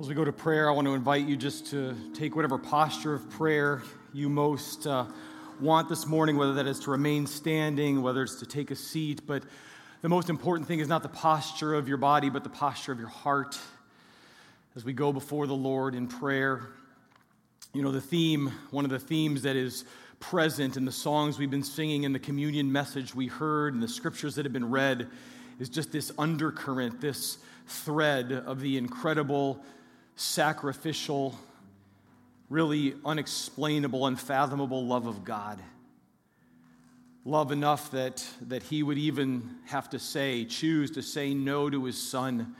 As we go to prayer, I want to invite you just to take whatever posture of prayer you most uh, want this morning, whether that is to remain standing, whether it's to take a seat. But the most important thing is not the posture of your body, but the posture of your heart as we go before the Lord in prayer. You know, the theme, one of the themes that is present in the songs we've been singing, in the communion message we heard, and the scriptures that have been read, is just this undercurrent, this thread of the incredible, sacrificial, really unexplainable, unfathomable love of God. Love enough that, that he would even have to say, choose to say no to his son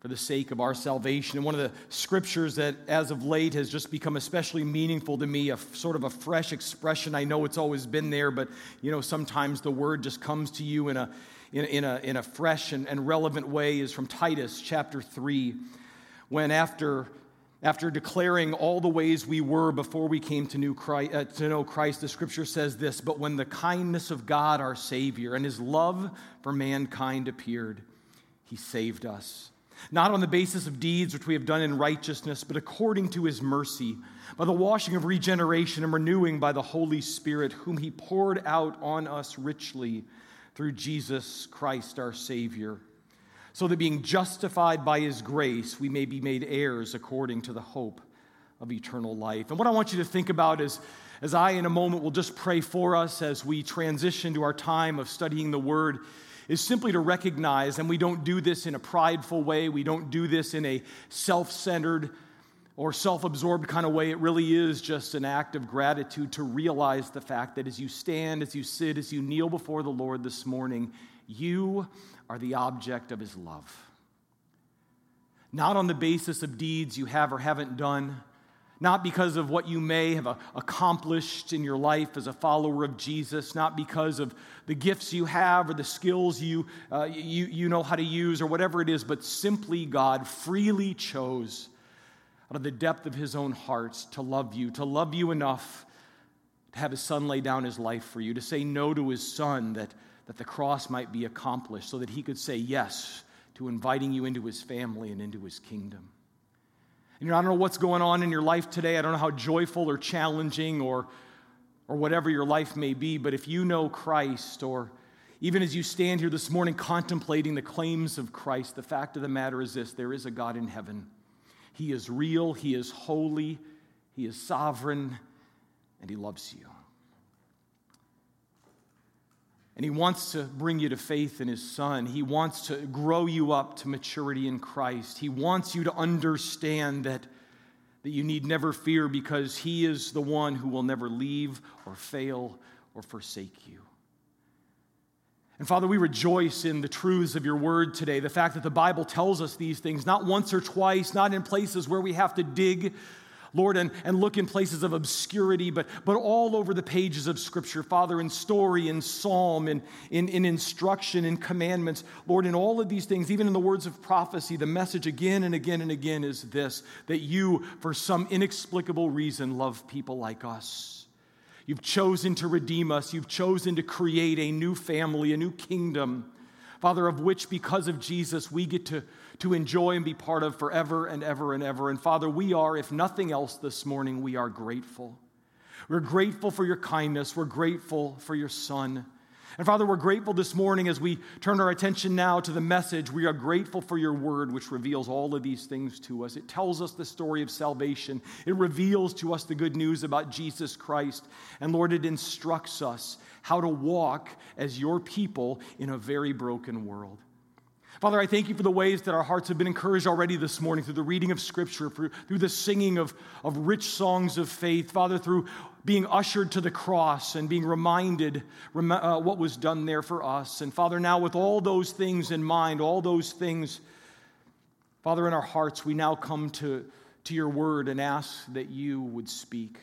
for the sake of our salvation. And one of the scriptures that, as of late, has just become especially meaningful to me, a sort of a fresh expression. I know it's always been there, but you know, sometimes the word just comes to you in a, in, in a, in a fresh and, and relevant way, is from Titus chapter 3, when after after declaring all the ways we were before we came to, new Christ, uh, to know Christ, the scripture says this But when the kindness of God, our Savior, and his love for mankind appeared, he saved us. Not on the basis of deeds which we have done in righteousness, but according to his mercy, by the washing of regeneration and renewing by the Holy Spirit, whom he poured out on us richly through Jesus Christ our Savior, so that being justified by his grace, we may be made heirs according to the hope of eternal life. And what I want you to think about is, as I in a moment will just pray for us as we transition to our time of studying the Word is simply to recognize, and we don't do this in a prideful way, we don't do this in a self centered or self absorbed kind of way. It really is just an act of gratitude to realize the fact that as you stand, as you sit, as you kneel before the Lord this morning, you are the object of his love. Not on the basis of deeds you have or haven't done, not because of what you may have accomplished in your life as a follower of Jesus, not because of the gifts you have or the skills you, uh, you, you know how to use or whatever it is, but simply God freely chose out of the depth of his own heart to love you, to love you enough to have his son lay down his life for you, to say no to his son that, that the cross might be accomplished, so that he could say yes to inviting you into his family and into his kingdom. And you know, I don't know what's going on in your life today. I don't know how joyful or challenging or, or whatever your life may be, but if you know Christ, or even as you stand here this morning contemplating the claims of Christ, the fact of the matter is this there is a God in heaven. He is real, He is holy, He is sovereign, and He loves you. And he wants to bring you to faith in his son. He wants to grow you up to maturity in Christ. He wants you to understand that, that you need never fear because he is the one who will never leave or fail or forsake you. And Father, we rejoice in the truths of your word today. The fact that the Bible tells us these things, not once or twice, not in places where we have to dig Lord, and, and look in places of obscurity, but, but all over the pages of Scripture, Father, in story, in psalm, in, in, in instruction, in commandments. Lord, in all of these things, even in the words of prophecy, the message again and again and again is this that you, for some inexplicable reason, love people like us. You've chosen to redeem us, you've chosen to create a new family, a new kingdom. Father, of which because of Jesus we get to to enjoy and be part of forever and ever and ever. And Father, we are, if nothing else this morning, we are grateful. We're grateful for your kindness. We're grateful for your Son. And Father, we're grateful this morning as we turn our attention now to the message. We are grateful for your word, which reveals all of these things to us. It tells us the story of salvation, it reveals to us the good news about Jesus Christ. And Lord, it instructs us how to walk as your people in a very broken world. Father, I thank you for the ways that our hearts have been encouraged already this morning through the reading of Scripture, through, the singing of, of rich songs of faith. Father, through being ushered to the cross and being reminded rem- uh, what was done there for us. And Father, now with all those things in mind, all those things, Father, in our hearts, we now come to, to your word and ask that you would speak.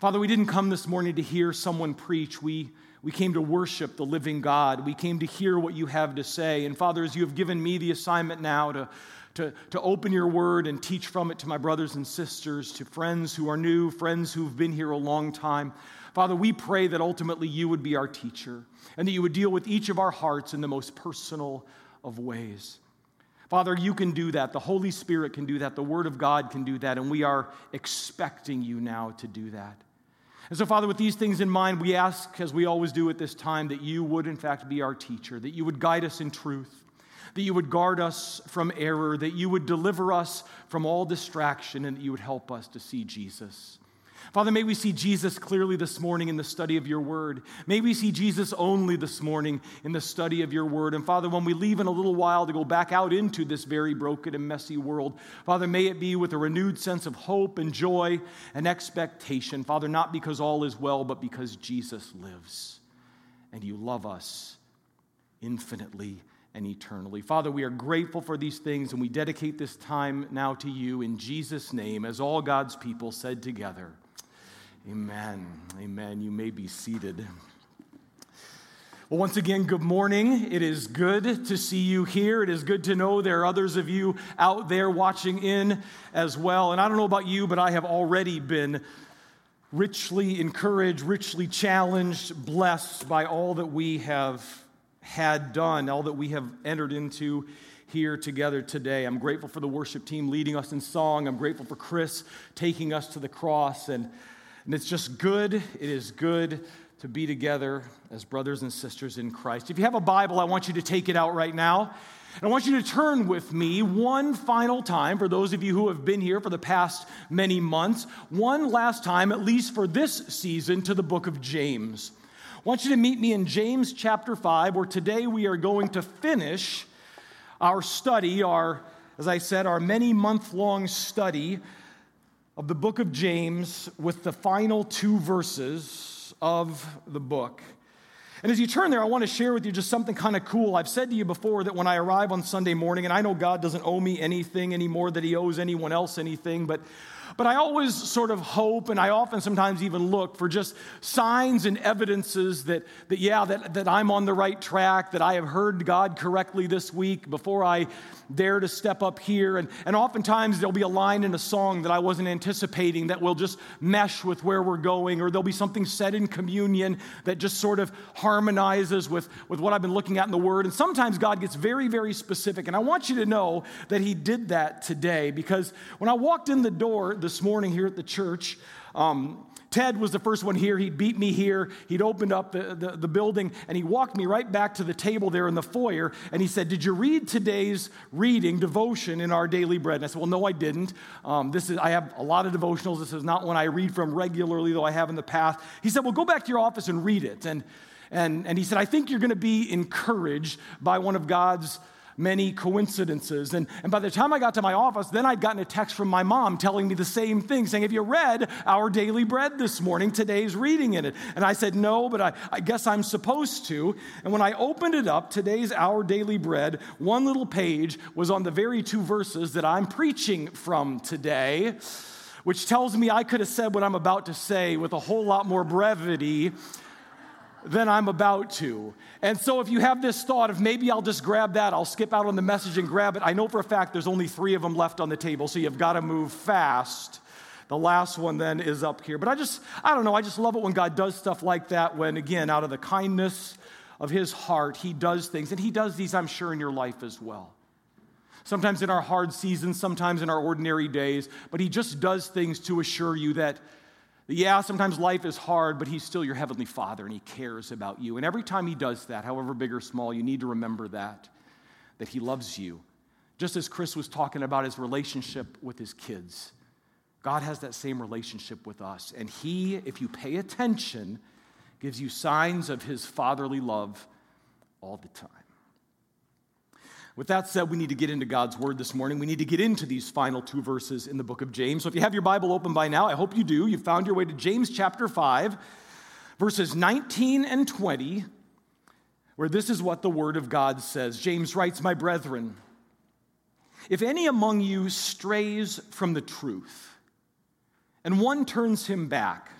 Father, we didn't come this morning to hear someone preach. We we came to worship the living God. We came to hear what you have to say. And Father, as you have given me the assignment now to, to, to open your word and teach from it to my brothers and sisters, to friends who are new, friends who've been here a long time, Father, we pray that ultimately you would be our teacher and that you would deal with each of our hearts in the most personal of ways. Father, you can do that. The Holy Spirit can do that. The Word of God can do that. And we are expecting you now to do that. And so, Father, with these things in mind, we ask, as we always do at this time, that you would, in fact, be our teacher, that you would guide us in truth, that you would guard us from error, that you would deliver us from all distraction, and that you would help us to see Jesus. Father, may we see Jesus clearly this morning in the study of your word. May we see Jesus only this morning in the study of your word. And Father, when we leave in a little while to go back out into this very broken and messy world, Father, may it be with a renewed sense of hope and joy and expectation. Father, not because all is well, but because Jesus lives and you love us infinitely and eternally. Father, we are grateful for these things and we dedicate this time now to you in Jesus' name, as all God's people said together. Amen. Amen. You may be seated. Well, once again, good morning. It is good to see you here. It is good to know there are others of you out there watching in as well. And I don't know about you, but I have already been richly encouraged, richly challenged, blessed by all that we have had done, all that we have entered into here together today. I'm grateful for the worship team leading us in song. I'm grateful for Chris taking us to the cross and and it's just good. It is good to be together as brothers and sisters in Christ. If you have a Bible, I want you to take it out right now. And I want you to turn with me one final time for those of you who have been here for the past many months, one last time, at least for this season, to the book of James. I want you to meet me in James chapter 5, where today we are going to finish our study, our, as I said, our many month long study of the book of James with the final two verses of the book. And as you turn there, I want to share with you just something kind of cool. I've said to you before that when I arrive on Sunday morning, and I know God doesn't owe me anything anymore that He owes anyone else anything, but but I always sort of hope, and I often sometimes even look for just signs and evidences that, that yeah, that, that I'm on the right track, that I have heard God correctly this week before I dare to step up here. And, and oftentimes there'll be a line in a song that I wasn't anticipating that will just mesh with where we're going, or there'll be something said in communion that just sort of harmonizes with, with what I've been looking at in the Word. And sometimes God gets very, very specific. And I want you to know that He did that today because when I walked in the door this morning here at the church, um, Ted was the first one here. He beat me here. He'd opened up the, the, the, building and he walked me right back to the table there in the foyer and he said, Did you read today's reading, devotion in our daily bread? And I said, Well, no, I didn't. Um, this is, I have a lot of devotionals. This is not one I read from regularly, though I have in the past. He said, Well, go back to your office and read it. And, and, and he said, I think you're going to be encouraged by one of God's many coincidences. And, and by the time I got to my office, then I'd gotten a text from my mom telling me the same thing, saying, Have you read our daily bread this morning? Today's reading in it. And I said, No, but I, I guess I'm supposed to. And when I opened it up, today's Our Daily Bread, one little page was on the very two verses that I'm preaching from today which tells me I could have said what I'm about to say with a whole lot more brevity than I'm about to. And so if you have this thought of maybe I'll just grab that, I'll skip out on the message and grab it, I know for a fact there's only three of them left on the table, so you've got to move fast. The last one then is up here. But I just, I don't know, I just love it when God does stuff like that, when again, out of the kindness of his heart, he does things. And he does these, I'm sure, in your life as well. Sometimes in our hard seasons, sometimes in our ordinary days, but he just does things to assure you that yeah, sometimes life is hard, but He's still your Heavenly Father and He cares about you. And every time He does that, however big or small, you need to remember that, that He loves you. Just as Chris was talking about his relationship with his kids, God has that same relationship with us. And He, if you pay attention, gives you signs of His fatherly love all the time. With that said, we need to get into God's word this morning. We need to get into these final two verses in the book of James. So if you have your Bible open by now, I hope you do. You've found your way to James chapter 5, verses 19 and 20, where this is what the word of God says. James writes, My brethren, if any among you strays from the truth, and one turns him back,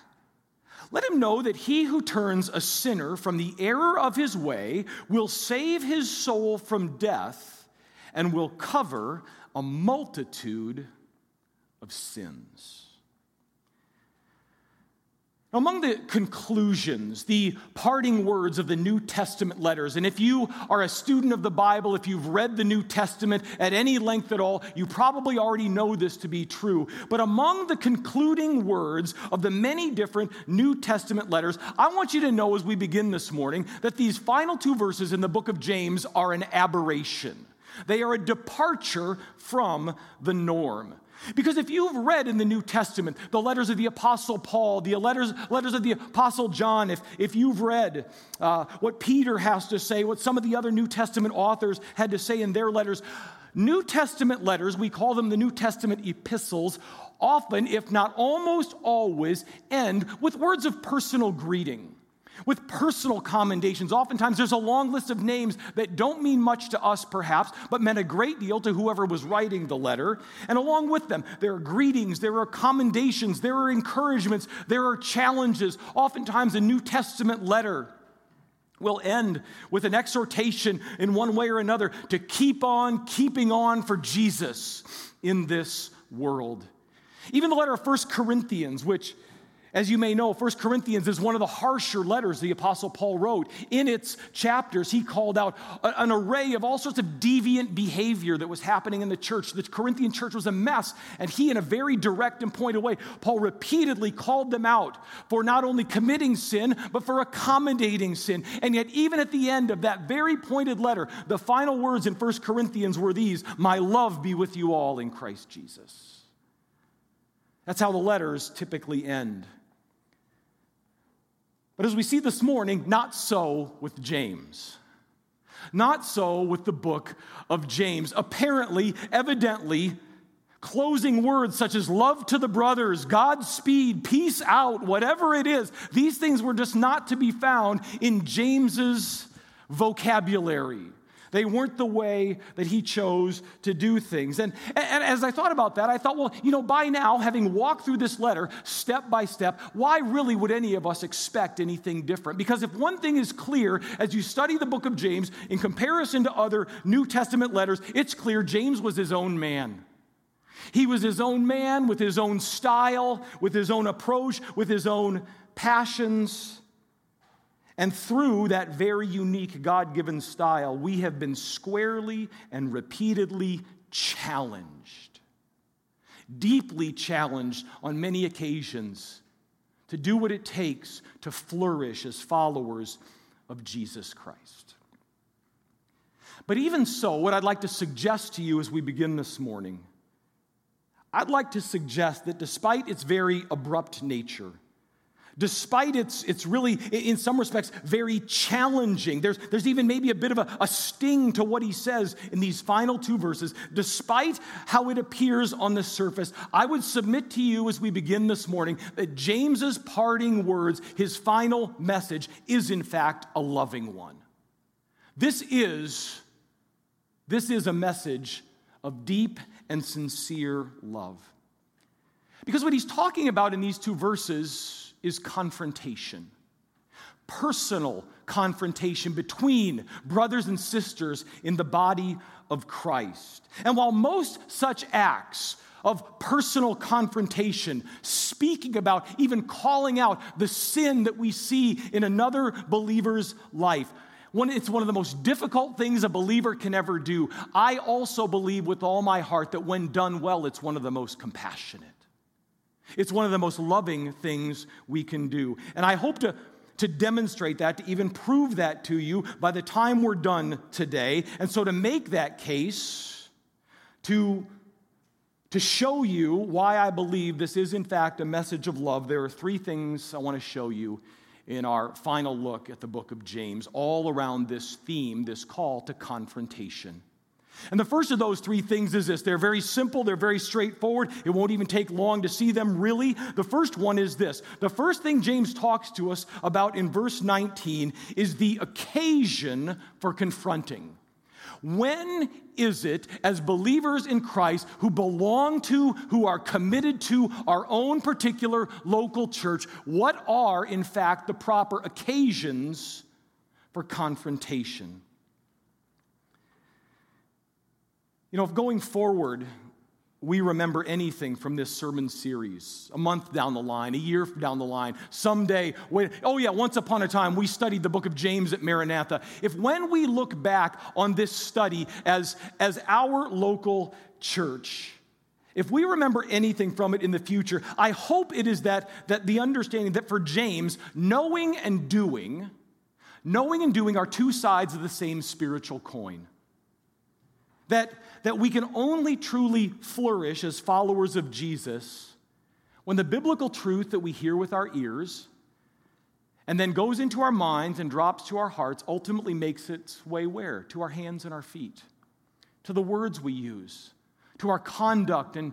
let him know that he who turns a sinner from the error of his way will save his soul from death and will cover a multitude of sins. Among the conclusions, the parting words of the New Testament letters, and if you are a student of the Bible, if you've read the New Testament at any length at all, you probably already know this to be true. But among the concluding words of the many different New Testament letters, I want you to know as we begin this morning that these final two verses in the book of James are an aberration. They are a departure from the norm. Because if you've read in the New Testament the letters of the Apostle Paul, the letters, letters of the Apostle John, if, if you've read uh, what Peter has to say, what some of the other New Testament authors had to say in their letters, New Testament letters, we call them the New Testament epistles, often, if not almost always, end with words of personal greeting with personal commendations. Oftentimes, there's a long list of names that don't mean much to us, perhaps, but meant a great deal to whoever was writing the letter. And along with them, there are greetings, there are commendations, there are encouragements, there are challenges. Oftentimes, a New Testament letter will end with an exhortation in one way or another to keep on keeping on for Jesus in this world. Even the letter of First Corinthians, which as you may know, 1 Corinthians is one of the harsher letters the Apostle Paul wrote. In its chapters, he called out an array of all sorts of deviant behavior that was happening in the church. The Corinthian church was a mess, and he, in a very direct and pointed way, Paul repeatedly called them out for not only committing sin, but for accommodating sin. And yet, even at the end of that very pointed letter, the final words in 1 Corinthians were these My love be with you all in Christ Jesus. That's how the letters typically end. But as we see this morning, not so with James. Not so with the book of James. Apparently, evidently, closing words such as love to the brothers, Godspeed, peace out, whatever it is, these things were just not to be found in James's vocabulary. They weren't the way that he chose to do things. And, and as I thought about that, I thought, well, you know, by now, having walked through this letter step by step, why really would any of us expect anything different? Because if one thing is clear as you study the book of James in comparison to other New Testament letters, it's clear James was his own man. He was his own man with his own style, with his own approach, with his own passions. And through that very unique God given style, we have been squarely and repeatedly challenged, deeply challenged on many occasions to do what it takes to flourish as followers of Jesus Christ. But even so, what I'd like to suggest to you as we begin this morning, I'd like to suggest that despite its very abrupt nature, despite its, it's really, in some respects, very challenging. There's, there's even maybe a bit of a, a sting to what he says in these final two verses. Despite how it appears on the surface, I would submit to you as we begin this morning that James's parting words, his final message, is in fact a loving one. This is, this is a message of deep and sincere love. Because what he's talking about in these two verses is confrontation personal confrontation between brothers and sisters in the body of Christ. And while most such acts of personal confrontation, speaking about, even calling out the sin that we see in another believer's life, one, it's one of the most difficult things a believer can ever do. I also believe with all my heart that when done well, it's one of the most compassionate. It's one of the most loving things we can do. And I hope to, to demonstrate that, to even prove that to you by the time we're done today. And so, to make that case, to, to show you why I believe this is, in fact, a message of love, there are three things I want to show you in our final look at the book of James, all around this theme, this call to confrontation. And the first of those three things is this they're very simple, they're very straightforward. It won't even take long to see them, really. The first one is this the first thing James talks to us about in verse 19 is the occasion for confronting. When is it, as believers in Christ who belong to, who are committed to our own particular local church, what are, in fact, the proper occasions for confrontation? You know, if going forward, we remember anything from this sermon series, a month down the line, a year down the line, someday, when, oh yeah, once upon a time we studied the book of James at Maranatha. If when we look back on this study as, as our local church, if we remember anything from it in the future, I hope it is that, that the understanding that for James, knowing and doing, knowing and doing are two sides of the same spiritual coin. That, that we can only truly flourish as followers of Jesus when the biblical truth that we hear with our ears and then goes into our minds and drops to our hearts ultimately makes its way where? To our hands and our feet, to the words we use, to our conduct and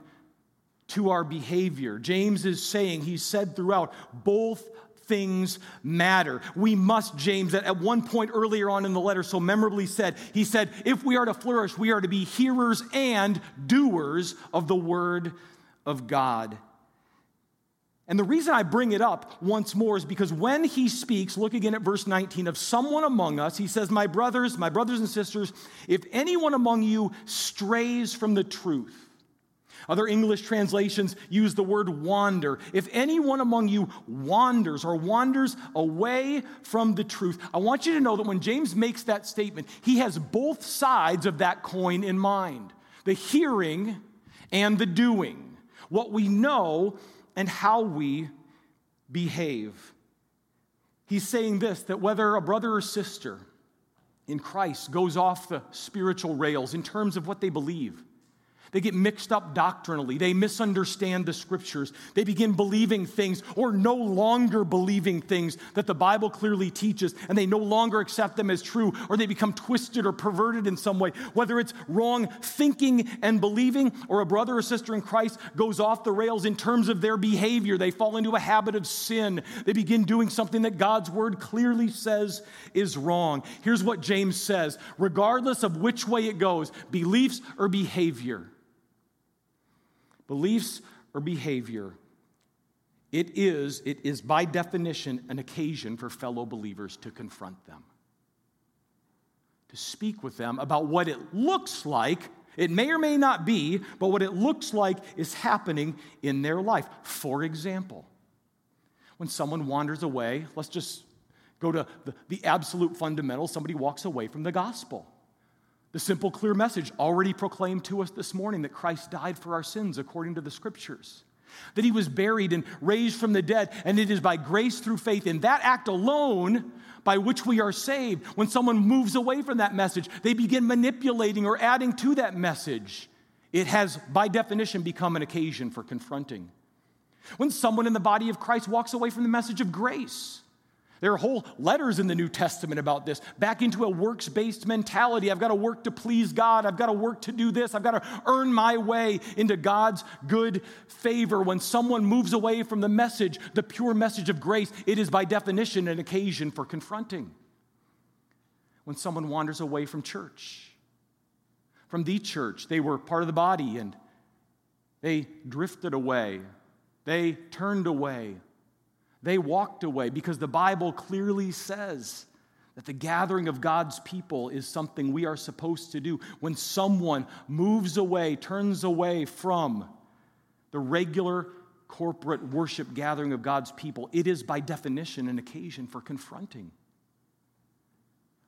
to our behavior. James is saying, he said throughout, both things matter. We must, James, at one point earlier on in the letter so memorably said, he said, if we are to flourish, we are to be hearers and doers of the word of God. And the reason I bring it up once more is because when he speaks, look again at verse 19, of someone among us, he says, My brothers, my brothers and sisters, if anyone among you strays from the truth, other English translations use the word wander. If anyone among you wanders or wanders away from the truth, I want you to know that when James makes that statement, he has both sides of that coin in mind the hearing and the doing, what we know and how we behave. He's saying this that whether a brother or sister in Christ goes off the spiritual rails in terms of what they believe, they get mixed up doctrinally. They misunderstand the scriptures. They begin believing things or no longer believing things that the Bible clearly teaches, and they no longer accept them as true, or they become twisted or perverted in some way. Whether it's wrong thinking and believing, or a brother or sister in Christ goes off the rails in terms of their behavior, they fall into a habit of sin. They begin doing something that God's word clearly says is wrong. Here's what James says regardless of which way it goes, beliefs or behavior beliefs or behavior, it is, it is by definition an occasion for fellow believers to confront them, to speak with them about what it looks like. It may or may not be, but what it looks like is happening in their life. For example, when someone wanders away, let's just go to the, the absolute fundamental somebody walks away from the gospel. The simple, clear message already proclaimed to us this morning that Christ died for our sins according to the scriptures, that he was buried and raised from the dead, and it is by grace through faith in that act alone by which we are saved. When someone moves away from that message, they begin manipulating or adding to that message. It has, by definition, become an occasion for confronting. When someone in the body of Christ walks away from the message of grace, there are whole letters in the New Testament about this, back into a works based mentality. I've got to work to please God. I've got to work to do this. I've got to earn my way into God's good favor. When someone moves away from the message, the pure message of grace, it is by definition an occasion for confronting. When someone wanders away from church, from the church, they were part of the body and they drifted away, they turned away they walked away because the Bible clearly says that the gathering of God's people is something we are supposed to do. When someone moves away, turns away from the regular corporate worship gathering of God's people, it is by definition an occasion for confronting.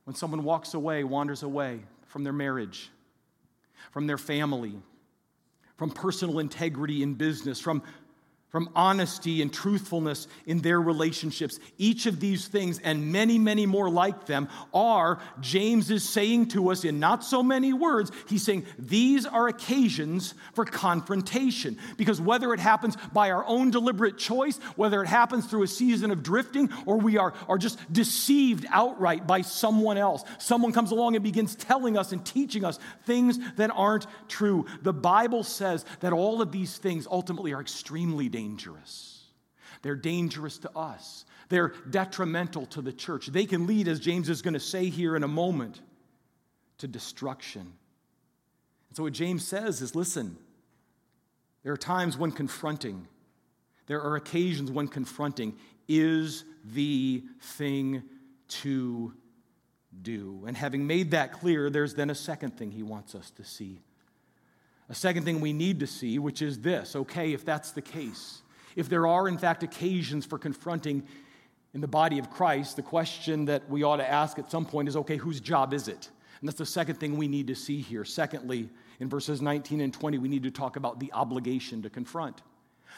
When someone walks away, wanders away from their marriage, from their family, from personal integrity in business, from from honesty and truthfulness in their relationships. Each of these things, and many, many more like them, are, James is saying to us in not so many words, he's saying these are occasions for confrontation. Because whether it happens by our own deliberate choice, whether it happens through a season of drifting, or we are, are just deceived outright by someone else, someone comes along and begins telling us and teaching us things that aren't true. The Bible says that all of these things ultimately are extremely dangerous dangerous. They're dangerous to us. They're detrimental to the church. They can lead, as James is going to say here in a moment, to destruction. And so, what James says is listen, there are times when confronting, there are occasions when confronting is the thing to do. And having made that clear, there's then a second thing he wants us to see A second thing we need to see, which is this okay, if that's the case, if there are in fact occasions for confronting in the body of Christ, the question that we ought to ask at some point is okay, whose job is it? And that's the second thing we need to see here. Secondly, in verses 19 and 20, we need to talk about the obligation to confront.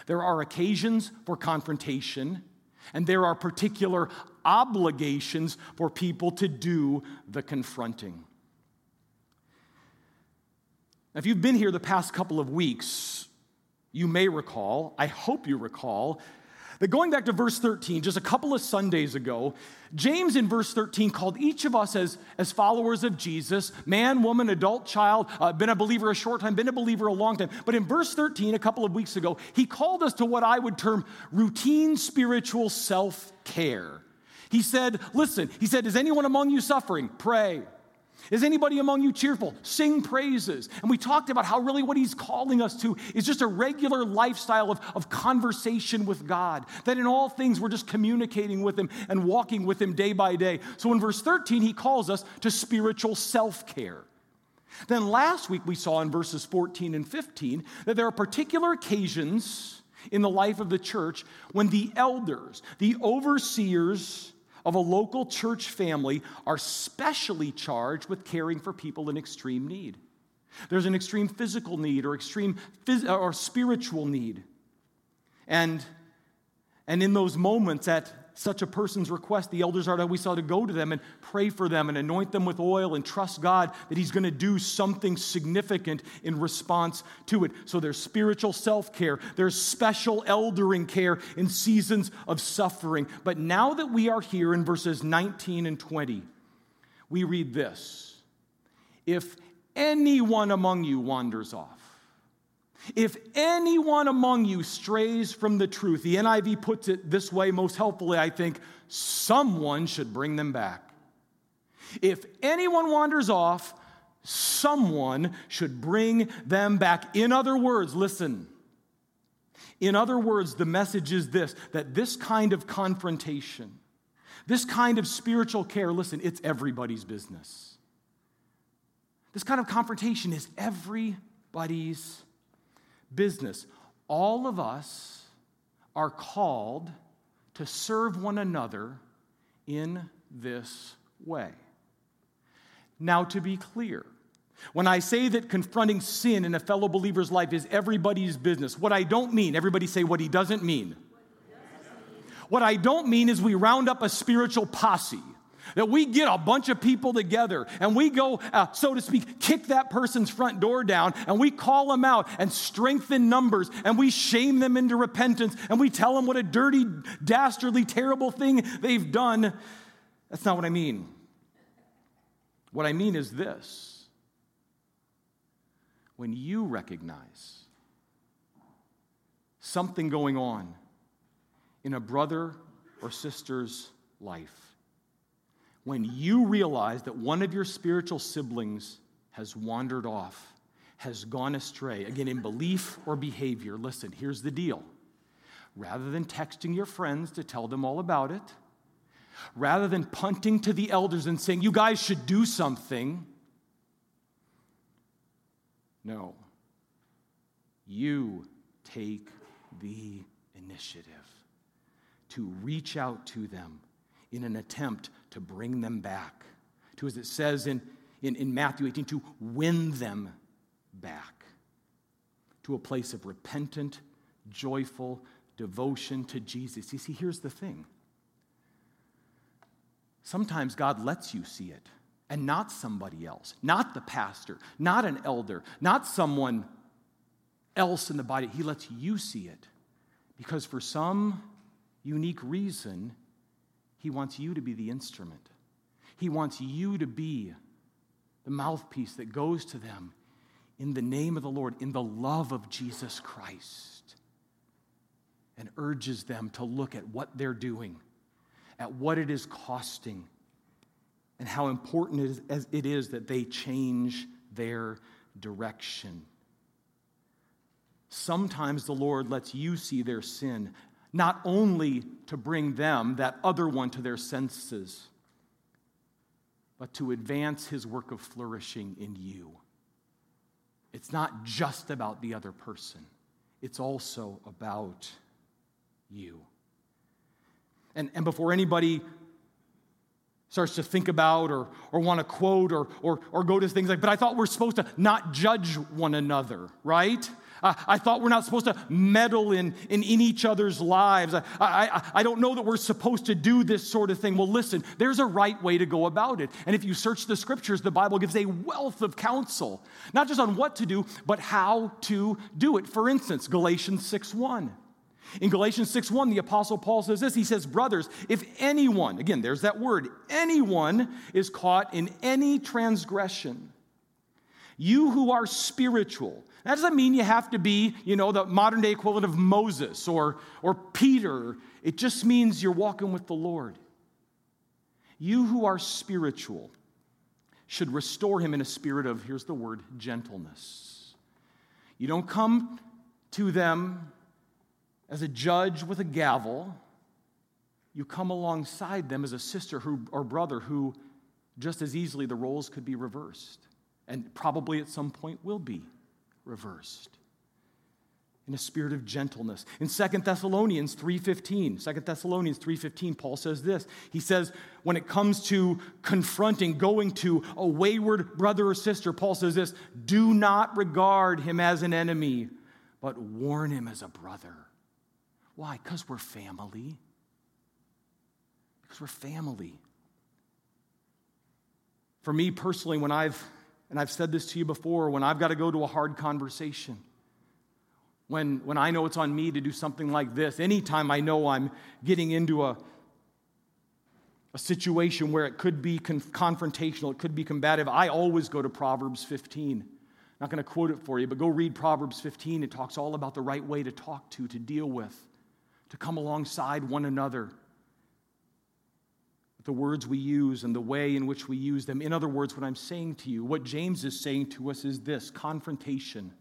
There are occasions for confrontation, and there are particular obligations for people to do the confronting. If you've been here the past couple of weeks, you may recall, I hope you recall, that going back to verse 13, just a couple of Sundays ago, James in verse 13 called each of us as, as followers of Jesus man, woman, adult, child, uh, been a believer a short time, been a believer a long time. But in verse 13, a couple of weeks ago, he called us to what I would term routine spiritual self care. He said, Listen, he said, Is anyone among you suffering? Pray. Is anybody among you cheerful? Sing praises. And we talked about how really what he's calling us to is just a regular lifestyle of, of conversation with God. That in all things we're just communicating with him and walking with him day by day. So in verse 13, he calls us to spiritual self care. Then last week we saw in verses 14 and 15 that there are particular occasions in the life of the church when the elders, the overseers, of a local church family are specially charged with caring for people in extreme need. There's an extreme physical need or extreme phys- or spiritual need. And, and in those moments, at such a person's request, the elders are we saw to go to them and pray for them and anoint them with oil and trust God that He's going to do something significant in response to it. So there's spiritual self care, there's special eldering care in seasons of suffering. But now that we are here in verses 19 and 20, we read this If anyone among you wanders off, if anyone among you strays from the truth, the NIV puts it this way most helpfully, I think, someone should bring them back. If anyone wanders off, someone should bring them back. In other words, listen. In other words, the message is this that this kind of confrontation, this kind of spiritual care, listen, it's everybody's business. This kind of confrontation is everybody's business. All of us are called to serve one another in this way. Now, to be clear, when I say that confronting sin in a fellow believer's life is everybody's business, what I don't mean, everybody say what he doesn't mean. What I don't mean is we round up a spiritual posse that we get a bunch of people together and we go, uh, so to speak, kick that person's front door down and we call them out and strengthen numbers and we shame them into repentance and we tell them what a dirty, dastardly, terrible thing they've done. That's not what I mean. What I mean is this when you recognize something going on in a brother or sister's life when you realize that one of your spiritual siblings has wandered off, has gone astray, again, in belief or behavior, listen, here's the deal. Rather than texting your friends to tell them all about it, rather than punting to the elders and saying, you guys should do something, no. You take the initiative to reach out to them in an attempt to bring them back, to, as it says in, in, in Matthew 18, to win them back to a place of repentant, joyful devotion to Jesus. You see, here's the thing. Sometimes God lets you see it, and not somebody else, not the pastor, not an elder, not someone else in the body. He lets you see it because for some unique reason, he wants you to be the instrument. He wants you to be the mouthpiece that goes to them in the name of the Lord, in the love of Jesus Christ, and urges them to look at what they're doing, at what it is costing, and how important it is that they change their direction. Sometimes the Lord lets you see their sin, not only to bring them, that other one, to their senses, but to advance his work of flourishing in you. it's not just about the other person, it's also about you. And, and before anybody starts to think about or, or want to quote or, or, or go to things like, but I thought we're supposed to not judge one another, right? Uh, I thought we're not supposed to meddle in, in, in each other's lives. I, I, I don't know that we're supposed to do this sort of thing. Well, listen, there's a right way to go about it. And if you search the scriptures, the Bible gives a wealth of counsel, not just on what to do, but how to do it. For instance, Galatians 6 1. In Galatians 6:1, the apostle Paul says this. He says, "Brothers, if anyone, again, there's that word, anyone is caught in any transgression, you who are spiritual, that doesn't mean you have to be, you know, the modern day equivalent of Moses or, or Peter. It just means you're walking with the Lord. You who are spiritual should restore him in a spirit of, here's the word, gentleness. You don't come to them as a judge with a gavel, you come alongside them as a sister who, or brother who just as easily the roles could be reversed and probably at some point will be reversed in a spirit of gentleness in 2 thessalonians 3.15 2 thessalonians 3.15 paul says this he says when it comes to confronting going to a wayward brother or sister paul says this do not regard him as an enemy but warn him as a brother why? Because we're family. Because we're family. For me personally, when I've, and I've said this to you before, when I've got to go to a hard conversation, when, when I know it's on me to do something like this, anytime I know I'm getting into a, a situation where it could be conf- confrontational, it could be combative, I always go to Proverbs 15. I'm not going to quote it for you, but go read Proverbs 15. It talks all about the right way to talk to, to deal with to come alongside one another. The words we use and the way in which we use them. In other words, what I'm saying to you, what James is saying to us is this confrontation,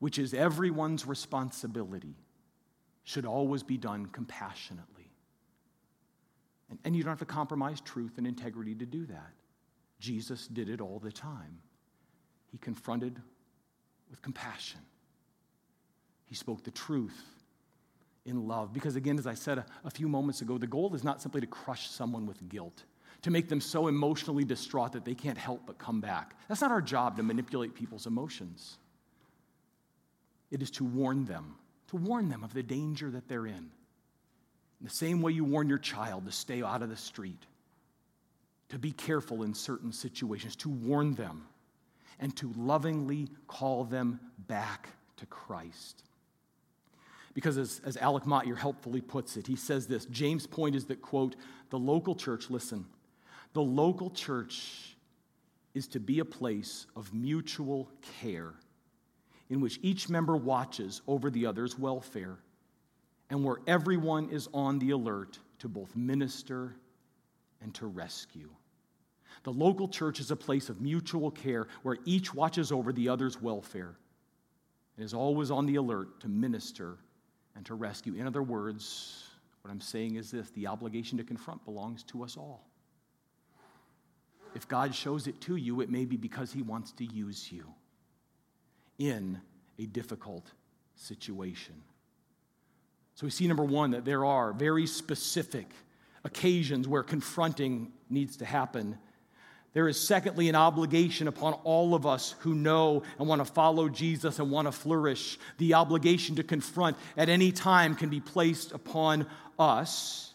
which is everyone's responsibility, should always be done compassionately. And, and you don't have to compromise truth and integrity to do that. Jesus did it all the time. He confronted with compassion. He spoke the truth in love. Because, again, as I said a, a, few moments ago, the goal is not simply to crush someone with guilt, to make them so emotionally distraught that they can't help but come back. That's not our job to manipulate people's emotions. It is to warn them, to warn them of the danger that they're in. In the same way you warn your child to stay out of the street, to be careful in certain situations, to warn them, and to lovingly call them back to Christ. Because as, as Alec Motyer helpfully puts it, he says this James' point is that, quote, the local church, listen, the local church is to be a place of mutual care in which each member watches over the other's welfare and where everyone is on the alert to both minister and to rescue. The local church is a place of mutual care where each watches over the other's welfare and is always on the alert to minister and to rescue. In other words, what I'm saying is this the obligation to confront belongs to us all. If God shows it to you, it may be because He wants to use you in a difficult situation. So we see, number one, that there are very specific occasions where confronting needs to happen there is, secondly, an obligation upon all of us who know and want to follow Jesus and want to flourish. The obligation to confront at any time can be placed upon us.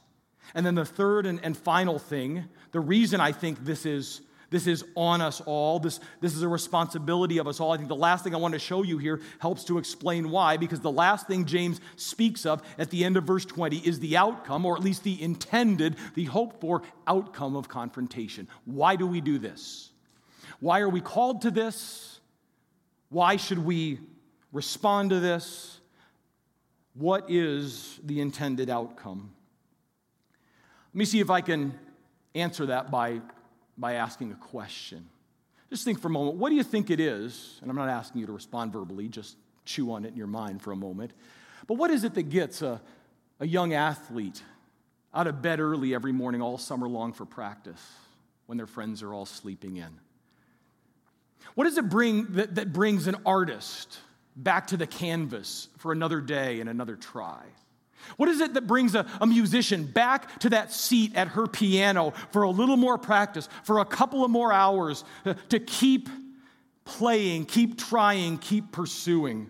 And then the third and, and final thing, the reason I think this is this is on us all. This, this is a responsibility of us all. I think the last thing I want to show you here helps to explain why, because the last thing James speaks of at the end of verse 20 is the outcome, or at least the intended, the hoped for outcome of confrontation. Why do we do this? Why are we called to this? Why should we respond to this? What is the intended outcome? Let me see if I can answer that by by asking a question. Just think for a moment what do you think it is? And I'm not asking you to respond verbally, just chew on it in your mind for a moment. But what is it that gets a, a young athlete out of bed early every morning all summer long for practice when their friends are all sleeping in? What does it bring that, that brings an artist back to the canvas for another day and another try? What is it that brings a, a, musician back to that seat at her piano for a little more practice, for a couple of more hours, uh, to keep playing, keep trying, keep pursuing?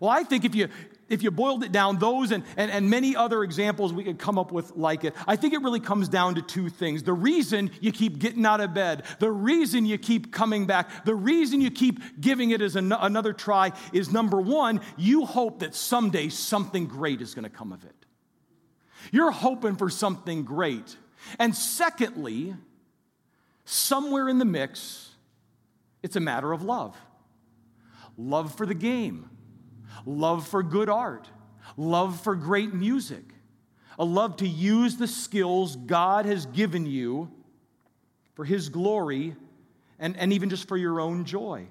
Well, I think if you if you boiled it down, those and, and, and many other examples we could come up with like it, I think it really comes down to two things. The reason you keep getting out of bed, the reason you keep coming back, the reason you keep giving it as an, another try is number one, you hope that someday something great is going to come of it. You're hoping for something great. And secondly, somewhere in the mix, it's a matter of love love for the game love for good art, love for great music, a love to use the skills God has given you for His glory and, and even just for your own joy.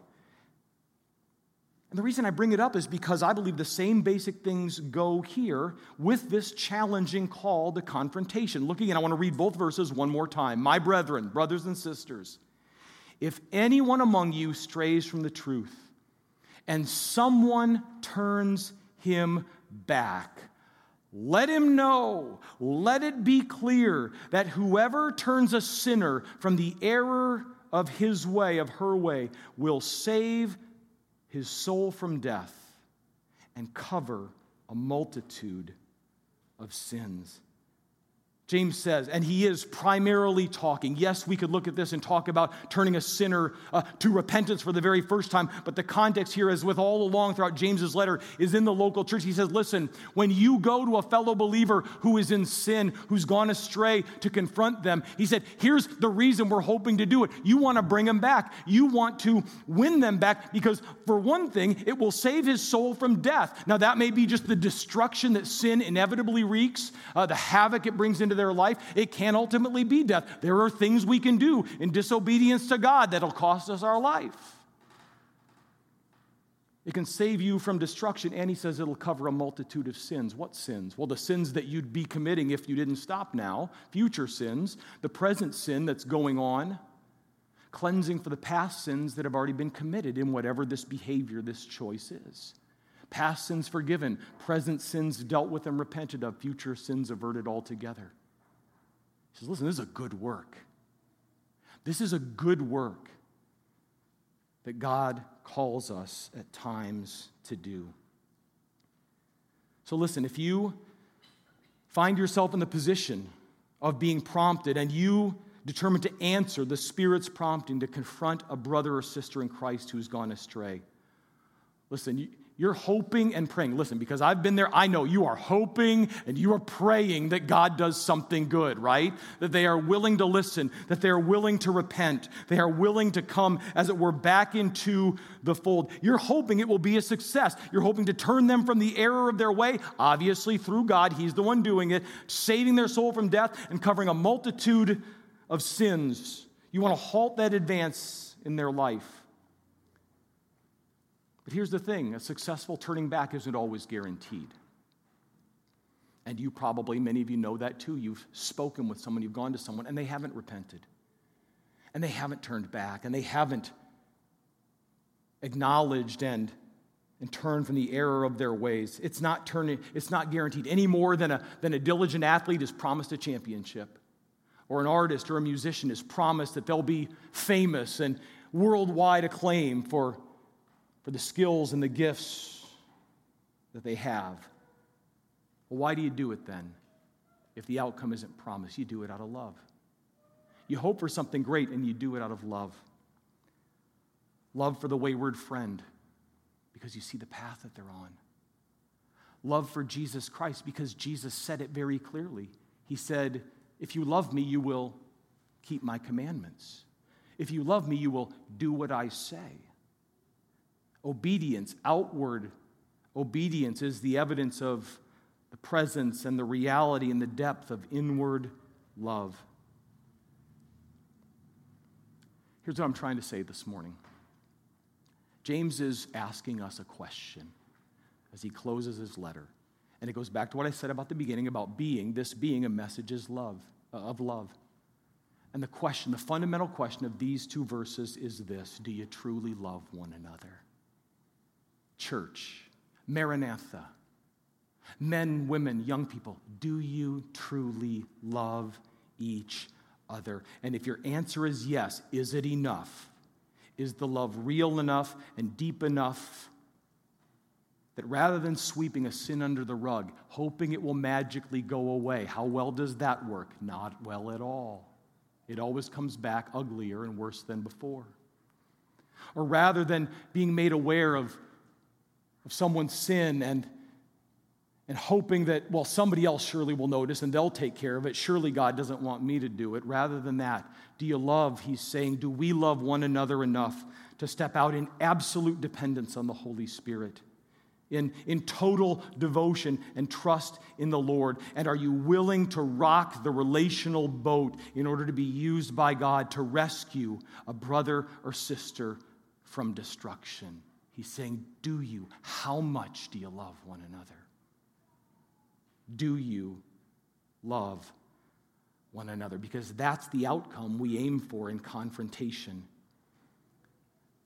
And the reason I bring it up is because I believe the same basic things go here with this challenging call to confrontation. Look again, I want to read both verses one more time. My brethren, brothers and sisters, if anyone among you strays from the truth, and someone turns him back. Let him know, let it be clear that whoever turns a sinner from the error of his way, of her way, will save his soul from death and cover a multitude of sins. James says, and he is primarily talking. Yes, we could look at this and talk about turning a sinner uh, to repentance for the very first time, but the context here is with all along throughout James's letter is in the local church. He says, listen, when you go to a fellow believer who is in sin, who's gone astray to confront them, he said, here's the reason we're hoping to do it. You want to bring them back. You want to win them back because, for one thing, it will save his soul from death. Now, that may be just the destruction that sin inevitably wreaks, uh, the havoc it brings into their life, it can ultimately be death. There are things we can do in disobedience to God that'll cost us our life. It can save you from destruction, and he says it'll cover a multitude of sins. What sins? Well, the sins that you'd be committing if you didn't stop now, future sins, the present sin that's going on, cleansing for the past sins that have already been committed in whatever this behavior, this choice is. Past sins forgiven, present sins dealt with and repented of, future sins averted altogether. He says, Listen, this is a good work. This is a good work that God calls us at times to do. So, listen, if you find yourself in the position of being prompted and you determined to answer the Spirit's prompting to confront a brother or sister in Christ who's gone astray, listen, you're hoping and praying. Listen, because I've been there, I know you are hoping and you are praying that God does something good, right? That they are willing to listen, that they are willing to repent, they are willing to come, as it were, back into the fold. You're hoping it will be a success. You're hoping to turn them from the error of their way, obviously through God, He's the one doing it, saving their soul from death and covering a multitude of sins. You want to halt that advance in their life. But here's the thing a successful turning back isn't always guaranteed. And you probably, many of you know that too. You've spoken with someone, you've gone to someone, and they haven't repented. And they haven't turned back, and they haven't acknowledged and, and turned from the error of their ways. It's not, turning, it's not guaranteed any more than a, than a diligent athlete is promised a championship, or an artist or a musician is promised that they'll be famous and worldwide acclaim for for the skills and the gifts that they have. Well, why do you do it then? If the outcome isn't promised, you do it out of love. You hope for something great and you do it out of love. Love for the wayward friend because you see the path that they're on. Love for Jesus Christ because Jesus said it very clearly. He said, If you love me, you will keep my commandments. If you love me, you will do what I say. Obedience, outward obedience, is the evidence of the presence and the reality and the depth of inward love. Here's what I'm trying to say this morning James is asking us a question as he closes his letter. And it goes back to what I said about the beginning about being, this being a message is love, uh, of love. And the question, the fundamental question of these two verses is this Do you truly love one another? Church, Maranatha, men, women, young people, do you truly love each other? And if your answer is yes, is it enough? Is the love real enough and deep enough that rather than sweeping a sin under the rug, hoping it will magically go away, how well does that work? Not well at all. It always comes back uglier and worse than before. Or rather than being made aware of, of someone's sin and, and hoping that, well, somebody else surely will notice and they'll take care of it, surely God doesn't want me to do it. Rather than that, do you love, he's saying, do we love one another enough to step out in absolute dependence on the Holy Spirit? in, in total devotion and trust in the Lord? And are you willing to rock the relational boat in order to be used by God to rescue a brother or sister from destruction? He's saying, Do you? How much do you love one another? Do you love one another? Because that's the outcome we aim for in confrontation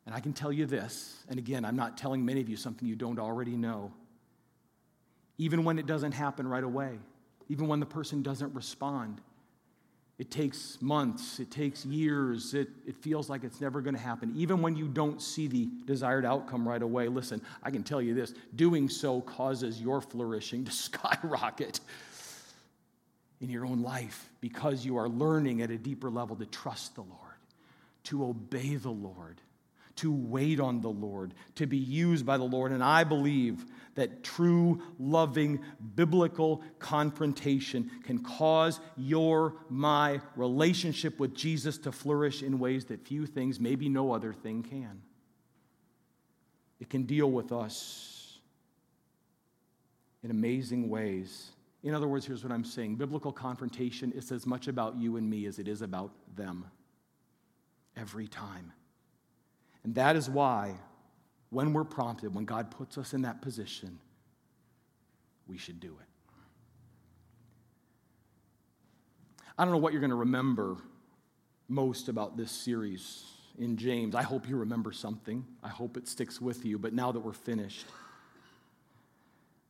and I can tell you this, and again, I'm not telling many of you something you don't already know. Even when it doesn't happen right away, even when the person doesn't respond, it takes months, it takes years, it, it feels like it's never going to happen. Even when you don't see the desired outcome right away, listen, I can tell you this doing so causes your flourishing to skyrocket in your own life because you are learning at a deeper level to trust the Lord, to obey the Lord to wait on the Lord, to be used by the Lord. And I believe that true, loving, biblical confrontation can cause your, my relationship with Jesus to flourish in ways that few things, maybe no other thing, can. It can deal with us in amazing ways. In other words, here's what I'm saying biblical confrontation is as much about you and me as it is about them every time. And that is why, when we're prompted, when God puts us in that position, we should do it. I don't know what you're going to remember most about this series in James. I hope you remember something. I hope it sticks with you, but now that we're finished.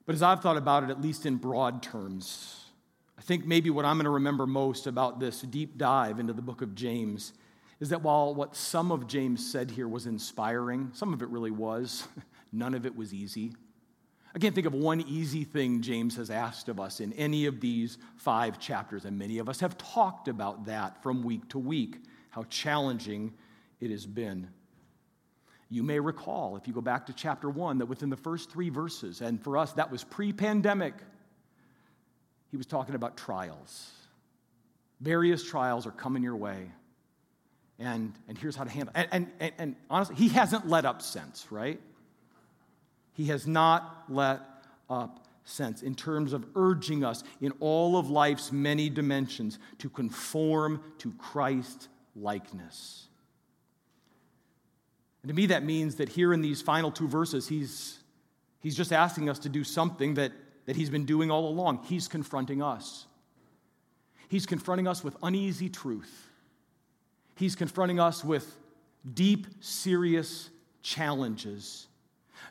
But as I've thought about it, at least in broad terms, I think maybe what I'm going to remember most about this deep dive into the book of James is that while what some of James said here was inspiring, some of it really was, none of it was easy. I can't think of one easy thing James has asked of us in any of these five chapters, and many of us have talked about that from week to week, how challenging it has been. You may recall, if you go back to chapter one, that within the first three verses, and for us that was pre pandemic, he was talking about trials. Various trials are coming your way and, and here's how to handle it. And, and, and honestly, he hasn't let up since, right? He has not let up since in terms of urging us in all of life's many dimensions to conform to Christ likeness. And to me, that means that here in these final two verses, he's, he's just asking us to do something that, that he's been doing all along. He's confronting us. He's confronting us with uneasy truth He's confronting us with deep, serious challenges.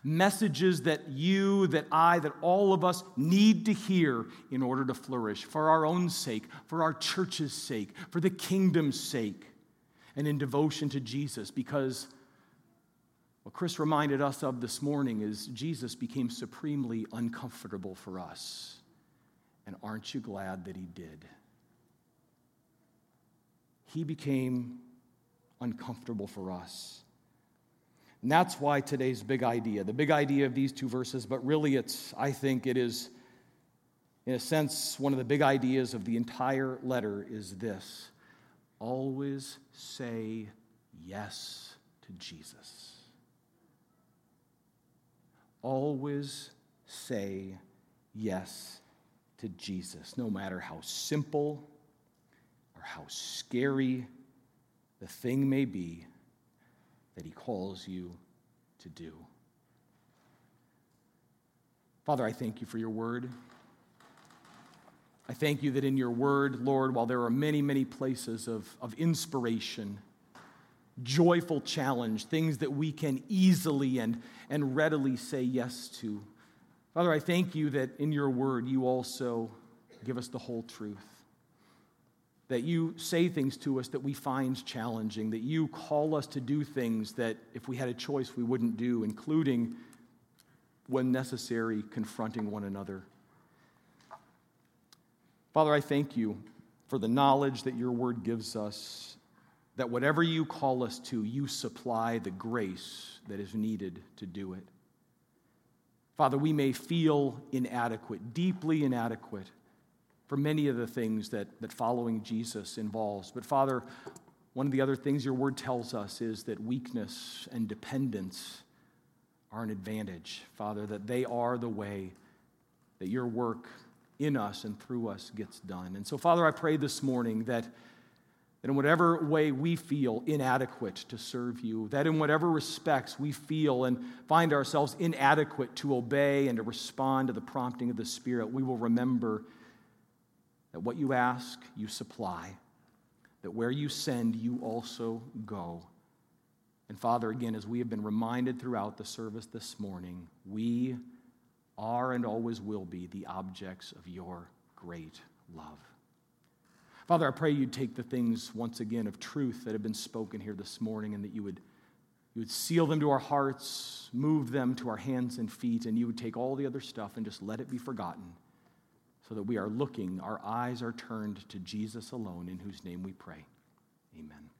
Messages that you, that I, that all of us need to hear in order to flourish for our own sake, for our church's sake, for the kingdom's sake, and in devotion to Jesus. Because what Chris reminded us of this morning is Jesus became supremely uncomfortable for us. And aren't you glad that he did? He became uncomfortable for us. And that's why today's big idea, the big idea of these two verses, but really it's, I think it is, in a sense, one of the big ideas of the entire letter is this always say yes to Jesus. Always say yes to Jesus, no matter how simple or how scary the thing may be that He calls you to do. Father, I thank you for your word. I thank you that in your word, Lord, while there are many, many places of, of inspiration, joyful challenge, things that we can easily and, and readily say yes to, Father, I thank you that in your word you also give us the whole truth. That you say things to us that we find challenging, that you call us to do things that if we had a choice we wouldn't do, including, when necessary, confronting one another. Father, I thank you for the knowledge that your word gives us, that whatever you call us to, you supply the grace that is needed to do it. Father, we may feel inadequate, deeply inadequate for many of the things that, that following Jesus involves. But Father, one of the other things your word tells us is that weakness and dependence are an advantage, Father, that they are the way that your work in us and through us gets done. And so, Father, I pray this morning that, that in whatever way we feel inadequate to serve you, that in whatever respects we feel and find ourselves inadequate to obey and to respond to the prompting of the Spirit, we will remember that what you ask, you supply, that where you send, you also go. And Father, again, as we have been reminded throughout the service this morning, we are and always will be the objects of your great love. Father, I pray you'd take the things once again of truth that have been spoken here this morning and that you would, you would seal them to our hearts, move them to our hands and feet, and you would take all the other stuff and just let it be forgotten so that we are looking, our eyes are turned to Jesus alone, in whose name we pray. Amen.